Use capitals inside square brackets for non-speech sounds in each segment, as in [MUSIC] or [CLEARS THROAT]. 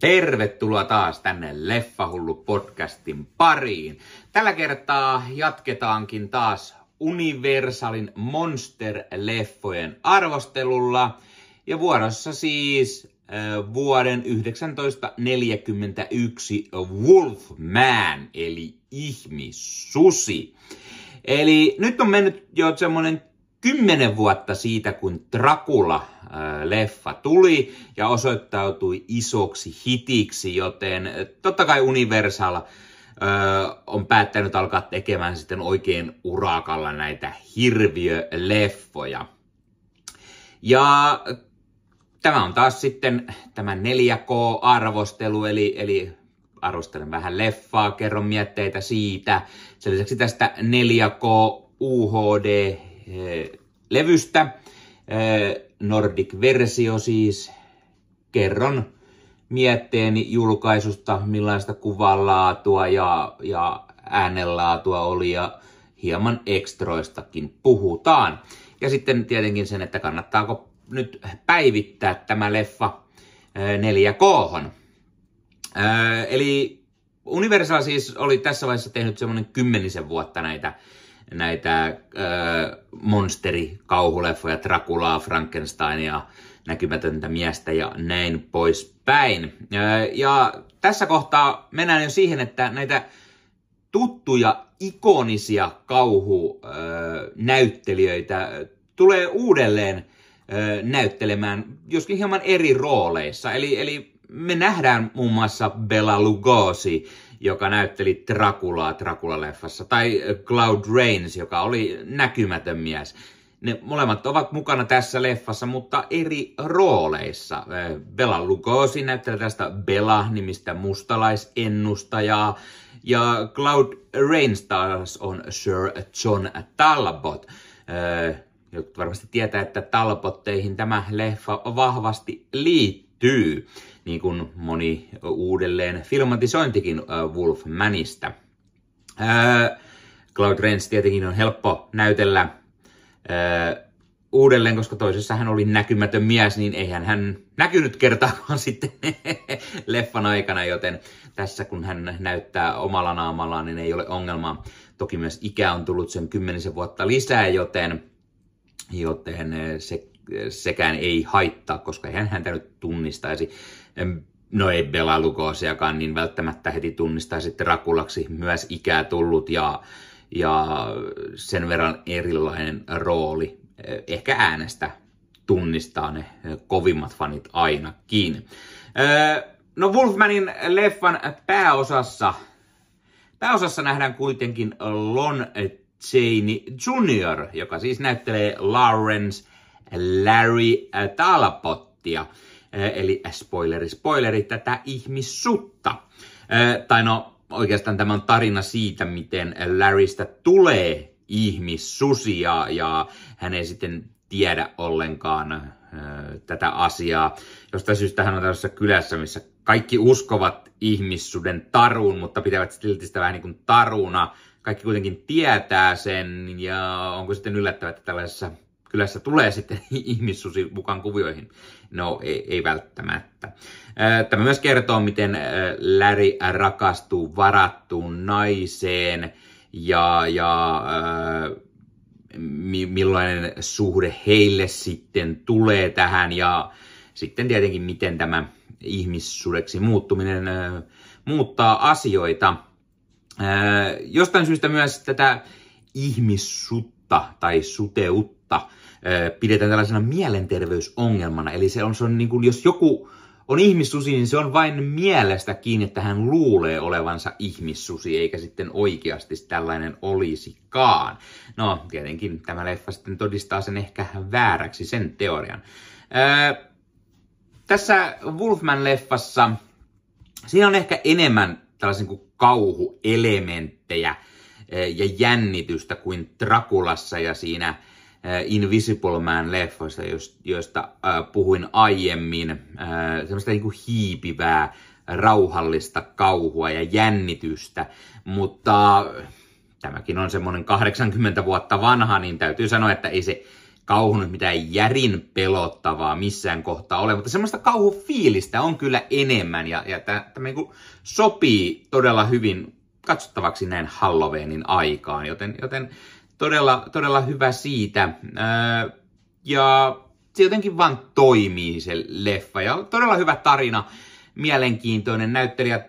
Tervetuloa taas tänne Leffahullu podcastin pariin. Tällä kertaa jatketaankin taas Universalin Monster-leffojen arvostelulla. Ja vuorossa siis äh, vuoden 1941 Wolfman, eli ihmissusi. Eli nyt on mennyt jo semmoinen kymmenen vuotta siitä, kun Dracula-leffa tuli ja osoittautui isoksi hitiksi, joten totta kai Universal on päättänyt alkaa tekemään sitten oikein urakalla näitä hirviöleffoja. Ja tämä on taas sitten tämä 4K-arvostelu, eli, eli arvostelen vähän leffaa, kerron mietteitä siitä. Sen lisäksi tästä 4K UHD levystä. Nordic-versio siis. Kerron mietteeni julkaisusta, millaista kuvanlaatua ja, ja äänenlaatua oli ja hieman ekstroistakin puhutaan. Ja sitten tietenkin sen, että kannattaako nyt päivittää tämä leffa 4K. Eli Universal siis oli tässä vaiheessa tehnyt semmoinen kymmenisen vuotta näitä näitä äh, monsterikauhuleffoja, Draculaa, Frankensteinia, näkymätöntä miestä ja näin poispäin. Äh, ja tässä kohtaa mennään jo siihen, että näitä tuttuja, ikonisia kauhunäyttelijöitä tulee uudelleen näyttelemään, joskin hieman eri rooleissa. Eli, eli me nähdään muun muassa Bela Lugosi joka näytteli Draculaa Dracula-leffassa, tai Cloud Rains, joka oli näkymätön mies. Ne molemmat ovat mukana tässä leffassa, mutta eri rooleissa. Bela Lugosi näyttelee tästä Bela-nimistä mustalaisennustajaa, ja Cloud Rains taas on Sir John Talbot. Jotkut varmasti tietää, että Talbotteihin tämä leffa vahvasti liittyy niin kuin moni uudelleen filmatisointikin Wolfmanista. Cloud Rains tietenkin on helppo näytellä uudelleen, koska toisessa hän oli näkymätön mies, niin eihän hän näkynyt kertaakaan [LAUGHS] sitten leffan aikana, joten tässä kun hän näyttää omalla naamallaan, niin ei ole ongelmaa. Toki myös ikä on tullut sen kymmenisen vuotta lisää, joten, joten se, sekään ei haittaa, koska hän häntä nyt tunnistaisi no ei Bela Lugosiakaan niin välttämättä heti tunnistaa sitten Rakulaksi myös ikää tullut ja, ja sen verran erilainen rooli. Ehkä äänestä tunnistaa ne kovimmat fanit ainakin. No Wolfmanin leffan pääosassa, pääosassa nähdään kuitenkin Lon Chaney Jr., joka siis näyttelee Lawrence Larry Talbottia. Eli spoileri, spoileri, tätä ihmissutta. Tai no, oikeastaan tämä on tarina siitä, miten Larrystä tulee ihmissusi ja, ja hän ei sitten tiedä ollenkaan tätä asiaa. Jostain syystä hän on tällaisessa kylässä, missä kaikki uskovat ihmissuden taruun, mutta pitävät silti sitä vähän niin kuin taruna. Kaikki kuitenkin tietää sen ja onko sitten yllättävää, että tällaisessa kylässä tulee sitten [LAUGHS] ihmissusi mukaan kuvioihin. No, ei, ei välttämättä. Tämä myös kertoo, miten Larry rakastuu varattuun naiseen ja, ja millainen suhde heille sitten tulee tähän ja sitten tietenkin miten tämä ihmissudeksi muuttuminen muuttaa asioita. Jostain syystä myös tätä ihmissutta tai suteutta pidetään tällaisena mielenterveysongelmana. Eli se on, se on niin kuin, jos joku on ihmissusi, niin se on vain mielestä kiinni, että hän luulee olevansa ihmissusi, eikä sitten oikeasti tällainen olisikaan. No, tietenkin tämä leffa sitten todistaa sen ehkä vääräksi, sen teorian. Öö, tässä Wolfman-leffassa, siinä on ehkä enemmän tällaisen kuin kauhuelementtejä ja jännitystä kuin Trakulassa ja siinä Äh, Invisible Man-leffoista, joista äh, puhuin aiemmin, semmoista niin kuin hiipivää, rauhallista kauhua ja jännitystä, mutta tämäkin on semmoinen 80 vuotta vanha, niin täytyy sanoa, että ei se kauhu nyt mitään järin pelottavaa missään kohtaa ole, mutta semmoista kauhufiilistä on kyllä enemmän ja, ja tämä niin sopii todella hyvin katsottavaksi näin Halloweenin aikaan, joten, joten todella, todella hyvä siitä. Ja se jotenkin vaan toimii se leffa ja todella hyvä tarina, mielenkiintoinen, näyttelijät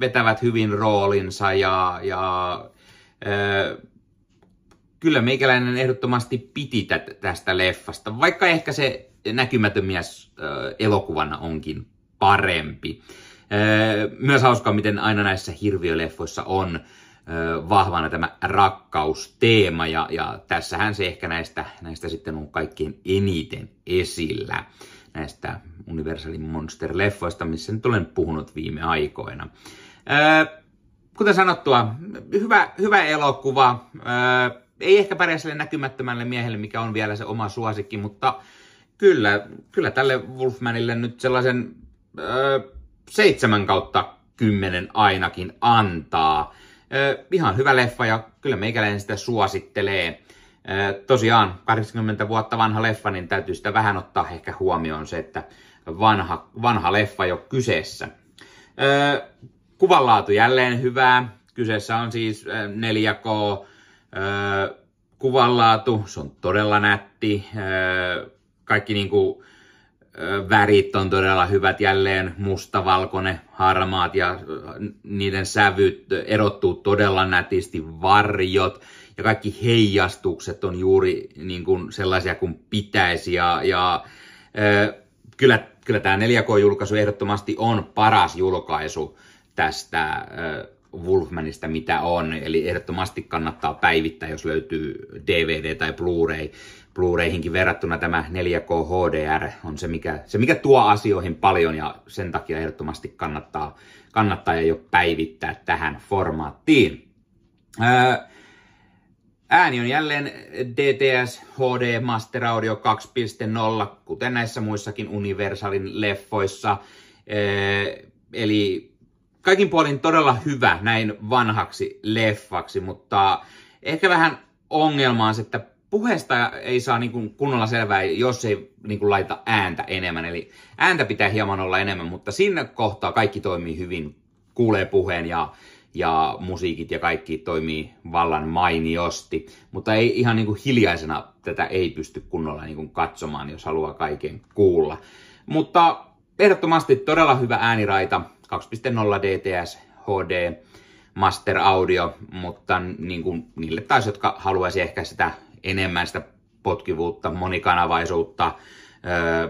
vetävät hyvin roolinsa ja, ja ää, kyllä meikäläinen ehdottomasti piti tästä leffasta, vaikka ehkä se näkymätön mies elokuvana onkin parempi. Myös hauskaa, miten aina näissä hirviöleffoissa on vahvana tämä rakkausteema, ja, ja tässähän se ehkä näistä, näistä sitten on kaikkein eniten esillä, näistä Universalin Monster-leffoista, missä nyt olen puhunut viime aikoina. Kuten sanottua, hyvä, hyvä elokuva, ei ehkä pärjää sille näkymättömälle miehelle, mikä on vielä se oma suosikki, mutta kyllä, kyllä tälle Wolfmanille nyt sellaisen... 7 kautta 10 ainakin antaa. Ihan hyvä leffa ja kyllä meikäläinen sitä suosittelee. Tosiaan 80 vuotta vanha leffa, niin täytyy sitä vähän ottaa ehkä huomioon se, että vanha, vanha leffa jo kyseessä. Kuvanlaatu jälleen hyvää. Kyseessä on siis 4K kuvanlaatu, se on todella nätti. Kaikki niin kuin värit on todella hyvät jälleen, musta, valkoinen, harmaat ja niiden sävyt erottuu todella nätisti, varjot ja kaikki heijastukset on juuri niin kuin sellaisia kuin pitäisi ja, ja kyllä, kyllä tämä 4K-julkaisu ehdottomasti on paras julkaisu tästä Wolfmanista mitä on, eli ehdottomasti kannattaa päivittää, jos löytyy DVD tai Blu-ray. Blu-rayhinkin verrattuna tämä 4K HDR on se mikä, se, mikä tuo asioihin paljon ja sen takia ehdottomasti kannattaa, kannattaa jo päivittää tähän formaattiin. ääni on jälleen DTS HD Master Audio 2.0, kuten näissä muissakin Universalin leffoissa. eli kaikin puolin todella hyvä näin vanhaksi leffaksi, mutta ehkä vähän ongelma on se, että puheesta ei saa niin kuin kunnolla selvää, jos ei niin kuin laita ääntä enemmän. Eli ääntä pitää hieman olla enemmän, mutta sinne kohtaa kaikki toimii hyvin. Kuulee puheen ja, ja musiikit ja kaikki toimii vallan mainiosti. Mutta ei ihan niin kuin hiljaisena tätä ei pysty kunnolla niin kuin katsomaan, jos haluaa kaiken kuulla. Mutta ehdottomasti todella hyvä ääniraita 2.0 DTS HD Master Audio, mutta niin kuin niille taas, jotka haluaisi ehkä sitä enemmän sitä potkivuutta, monikanavaisuutta,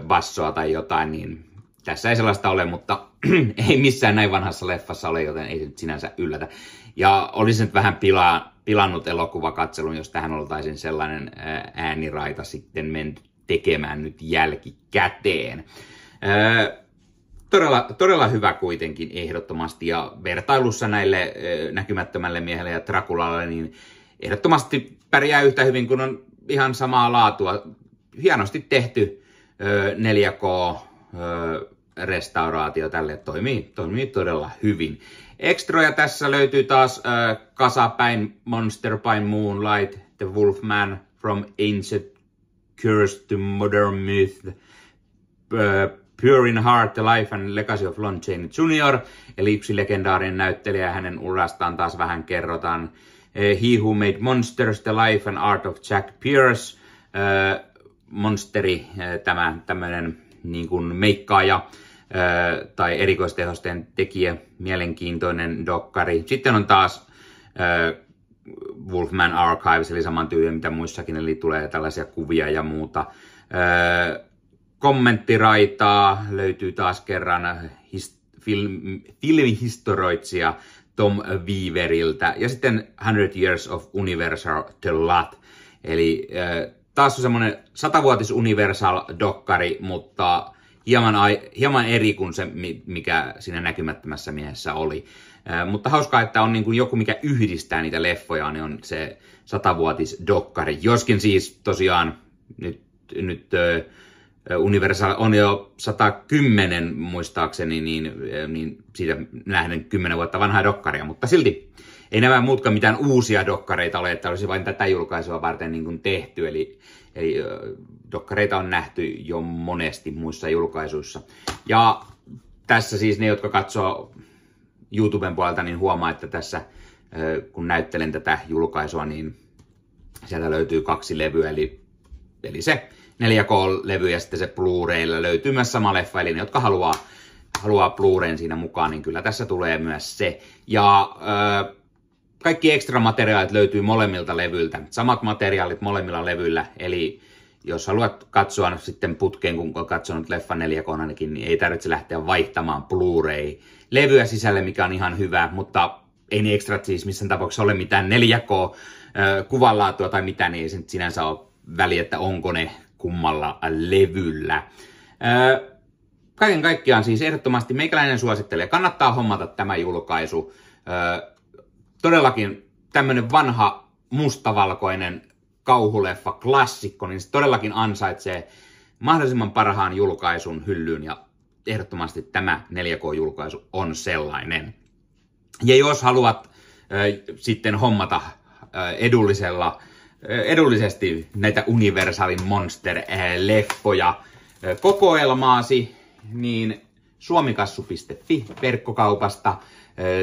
bassoa tai jotain, niin tässä ei sellaista ole, mutta [CLEARS THROAT] ei missään näin vanhassa leffassa ole, joten ei se nyt sinänsä yllätä. Ja olisi nyt vähän pilaa, pilannut elokuvakatselun, jos tähän oltaisiin sellainen ääniraita sitten menty tekemään nyt jälkikäteen todella, todella hyvä kuitenkin ehdottomasti ja vertailussa näille näkymättömälle miehelle ja Draculalle niin ehdottomasti pärjää yhtä hyvin kuin on ihan samaa laatua. Hienosti tehty 4K restauraatio tälle toimii, toimii todella hyvin. Extroja tässä löytyy taas kasapäin Monster by Moonlight, The Wolfman from Ancient Curse to Modern Myth, Pure in Heart, The Life and Legacy of Lon Chaney Jr., eli yksi legendaarinen näyttelijä, hänen urastaan taas vähän kerrotaan. Eh, He Who Made Monsters, The Life and Art of Jack Pierce, eh, monsteri, eh, tämä tämmöinen niin kuin meikkaaja tai erikoistehosten tekijä, mielenkiintoinen dokkari. Sitten on taas Wolfman Archives, eli saman tyylinen mitä muissakin, eli tulee tällaisia kuvia ja muuta kommenttiraitaa löytyy taas kerran his, film, filmihistoroitsija Tom Weaveriltä. Ja sitten 100 Years of Universal The Lot. Eli äh, taas on semmoinen satavuotis Universal-dokkari, mutta hieman, hieman eri kuin se, mikä siinä näkymättömässä miehessä oli. Äh, mutta hauskaa, että on niin kuin joku, mikä yhdistää niitä leffoja, niin on se satavuotis dokkari. Joskin siis tosiaan nyt, nyt äh, Universal on jo 110 muistaakseni, niin, niin siitä nähden 10 vuotta vanhaa dokkaria, mutta silti ei nämä muutkaan mitään uusia dokkareita ole, että olisi vain tätä julkaisua varten niin kuin tehty, eli, eli dokkareita on nähty jo monesti muissa julkaisuissa. Ja tässä siis ne, jotka katsoo YouTuben puolelta, niin huomaa, että tässä kun näyttelen tätä julkaisua, niin sieltä löytyy kaksi levyä, eli, eli se 4K-levy ja sitten se Blu-raylla löytyy myös sama leffa, eli ne, jotka haluaa, haluaa Blu-rayn siinä mukaan, niin kyllä tässä tulee myös se. Ja ö, kaikki ekstra materiaalit löytyy molemmilta levyiltä. Samat materiaalit molemmilla levyillä, eli jos haluat katsoa sitten putkeen, kun on katsonut leffa 4 niin ei tarvitse lähteä vaihtamaan Blu-ray-levyä sisälle, mikä on ihan hyvä, mutta ei ne ekstrat siis missään tapauksessa ole mitään 4K kuvanlaatua tai mitä, niin ei se sinänsä ole väliä, että onko ne kummalla levyllä. Kaiken kaikkiaan siis ehdottomasti meikäläinen suosittelee. Kannattaa hommata tämä julkaisu. Todellakin tämmöinen vanha mustavalkoinen kauhuleffa, klassikko, niin se todellakin ansaitsee mahdollisimman parhaan julkaisun hyllyyn ja ehdottomasti tämä 4K-julkaisu on sellainen. Ja jos haluat äh, sitten hommata äh, edullisella, edullisesti näitä Universalin Monster-leffoja kokoelmaasi, niin suomikassu.fi verkkokaupasta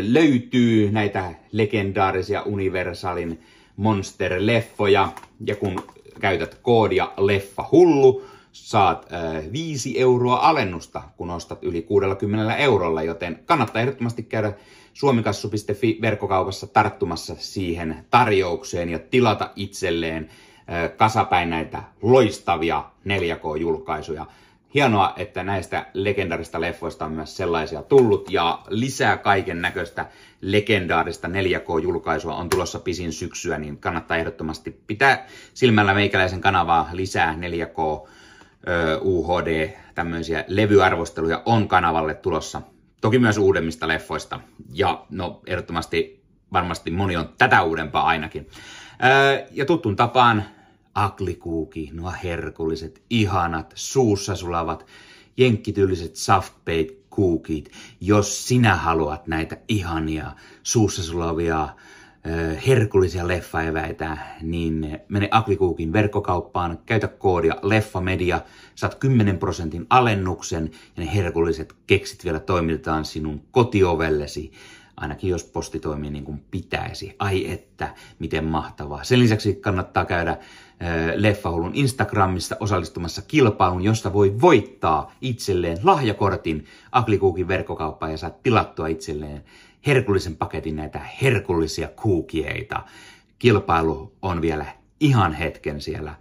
löytyy näitä legendaarisia Universalin Monster-leffoja. Ja kun käytät koodia leffa hullu, saat äh, 5 euroa alennusta, kun ostat yli 60 eurolla, joten kannattaa ehdottomasti käydä suomikassu.fi verkkokaupassa tarttumassa siihen tarjoukseen ja tilata itselleen äh, kasapäin näitä loistavia 4K-julkaisuja. Hienoa, että näistä legendaarista leffoista on myös sellaisia tullut ja lisää kaiken näköistä legendaarista 4K-julkaisua on tulossa pisin syksyä, niin kannattaa ehdottomasti pitää silmällä meikäläisen kanavaa lisää 4K UHD, tämmöisiä levyarvosteluja on kanavalle tulossa. Toki myös uudemmista leffoista. Ja no, ehdottomasti varmasti moni on tätä uudempaa ainakin. Ja tuttuun tapaan aklikuuki, nuo herkulliset, ihanat, suussa sulavat, jenkkityyliset softbait kuukit. Jos sinä haluat näitä ihania, suussa sulavia, herkullisia leffaeväitä, niin mene Aklikuukin verkkokauppaan, käytä koodia LeffaMedia, saat 10 prosentin alennuksen ja ne herkulliset keksit vielä toimitetaan sinun kotiovellesi ainakin jos posti toimii niin kuin pitäisi. Ai että, miten mahtavaa. Sen lisäksi kannattaa käydä Leffahullun Instagramissa osallistumassa kilpailuun, josta voi voittaa itselleen lahjakortin Aklikuukin verkkokauppaan ja saat tilattua itselleen herkullisen paketin näitä herkullisia kuukieita. Kilpailu on vielä ihan hetken siellä äh,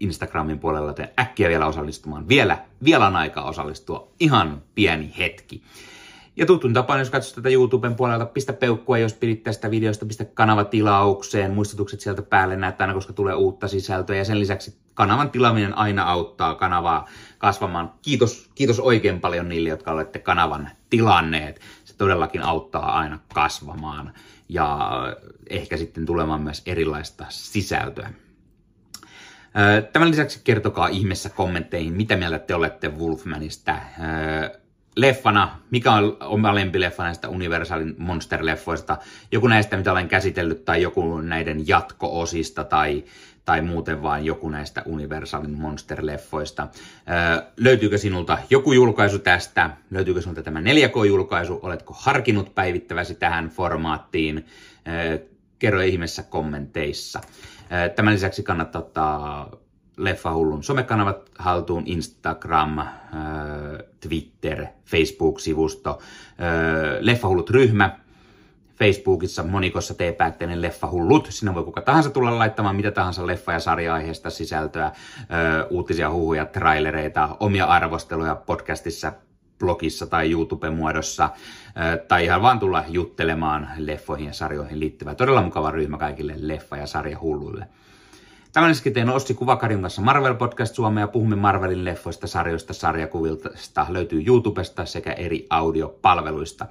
Instagramin puolella, joten äkkiä vielä osallistumaan. Vielä, vielä on aikaa osallistua. Ihan pieni hetki. Ja tutun tapaan, jos katsot tätä YouTuben puolelta, pistä peukkua, jos pidit tästä videosta, pistä kanava tilaukseen, muistutukset sieltä päälle näet aina, koska tulee uutta sisältöä. Ja sen lisäksi kanavan tilaaminen aina auttaa kanavaa kasvamaan. Kiitos, kiitos oikein paljon niille, jotka olette kanavan tilanneet. Todellakin auttaa aina kasvamaan ja ehkä sitten tulemaan myös erilaista sisältöä. Tämän lisäksi kertokaa ihmeessä kommentteihin, mitä mieltä te olette Wolfmanista leffana, mikä on oma lempileffa näistä Universalin Monster-leffoista, joku näistä, mitä olen käsitellyt, tai joku näiden jatko-osista, tai, tai muuten vain joku näistä Universalin Monster-leffoista. Öö, löytyykö sinulta joku julkaisu tästä? Löytyykö sinulta tämä 4K-julkaisu? Oletko harkinnut päivittäväsi tähän formaattiin? Öö, kerro ihmeessä kommenteissa. Öö, tämän lisäksi kannattaa ottaa Leffahullun somekanavat haltuun, Instagram, äh, Twitter, Facebook-sivusto, äh, Leffahullut ryhmä, Facebookissa monikossa teepäätteinen Leffahullut. Sinne voi kuka tahansa tulla laittamaan mitä tahansa leffa- ja sarja-aiheesta sisältöä, ö, uutisia, huhuja, trailereita, omia arvosteluja podcastissa, blogissa tai YouTube-muodossa, ö, tai ihan vaan tulla juttelemaan leffoihin ja sarjoihin liittyvää. Todella mukava ryhmä kaikille leffa- ja sarjahulluille. Tämän teen Ossi Kuvakarin kanssa Marvel Podcast Suomea ja puhumme Marvelin leffoista, sarjoista, sarjakuvilta. Löytyy YouTubesta sekä eri audiopalveluista.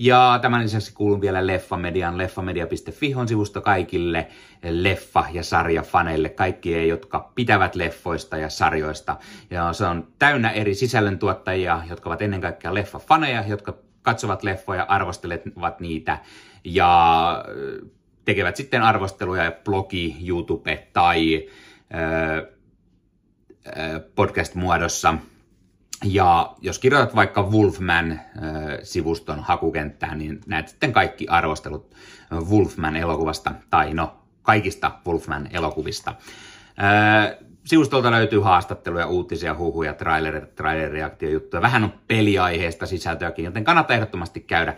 Ja tämän lisäksi kuulun vielä Leffamedian leffamedia.fi on sivusto kaikille leffa- ja sarjafaneille, kaikkie, jotka pitävät leffoista ja sarjoista. Ja se on täynnä eri sisällöntuottajia, jotka ovat ennen kaikkea leffafaneja, jotka katsovat leffoja, arvostelevat niitä ja tekevät sitten arvosteluja blogi, YouTube tai podcast-muodossa. Ja jos kirjoitat vaikka Wolfman-sivuston hakukenttään, niin näet sitten kaikki arvostelut Wolfman-elokuvasta, tai no, kaikista Wolfman-elokuvista. Sivustolta löytyy haastatteluja, uutisia, huhuja, trailer, trailer-reaktiojuttuja. Vähän on peliaiheesta sisältöäkin, joten kannattaa ehdottomasti käydä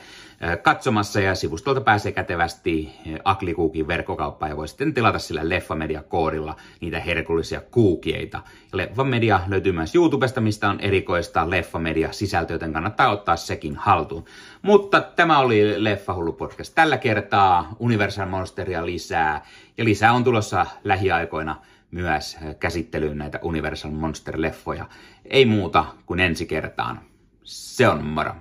katsomassa. Ja sivustolta pääsee kätevästi Aklikuukin verkkokauppaan ja voi sitten tilata sillä Leffamedia-koodilla niitä herkullisia kuukieita. Leffamedia löytyy myös YouTubesta, mistä on erikoista Leffamedia-sisältöä, joten kannattaa ottaa sekin haltuun. Mutta tämä oli Leffahullu podcast tällä kertaa. Universal Monsteria lisää ja lisää on tulossa lähiaikoina myös käsittelyyn näitä Universal Monster-leffoja. Ei muuta kuin ensi kertaan. Se on moro.